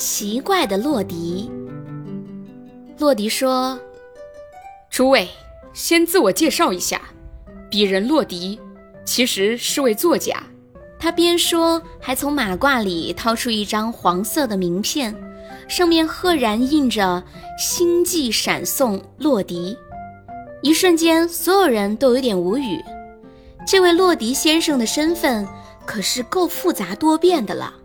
奇怪的洛迪。洛迪说诸位先自我介绍一下鄙人洛迪其实是位作家。他边说还从马褂里掏出一张黄色的名片上面赫然印着星际闪送洛迪。一瞬间所有人都有点无语。这位洛迪先生的身份可是够复杂多变的了。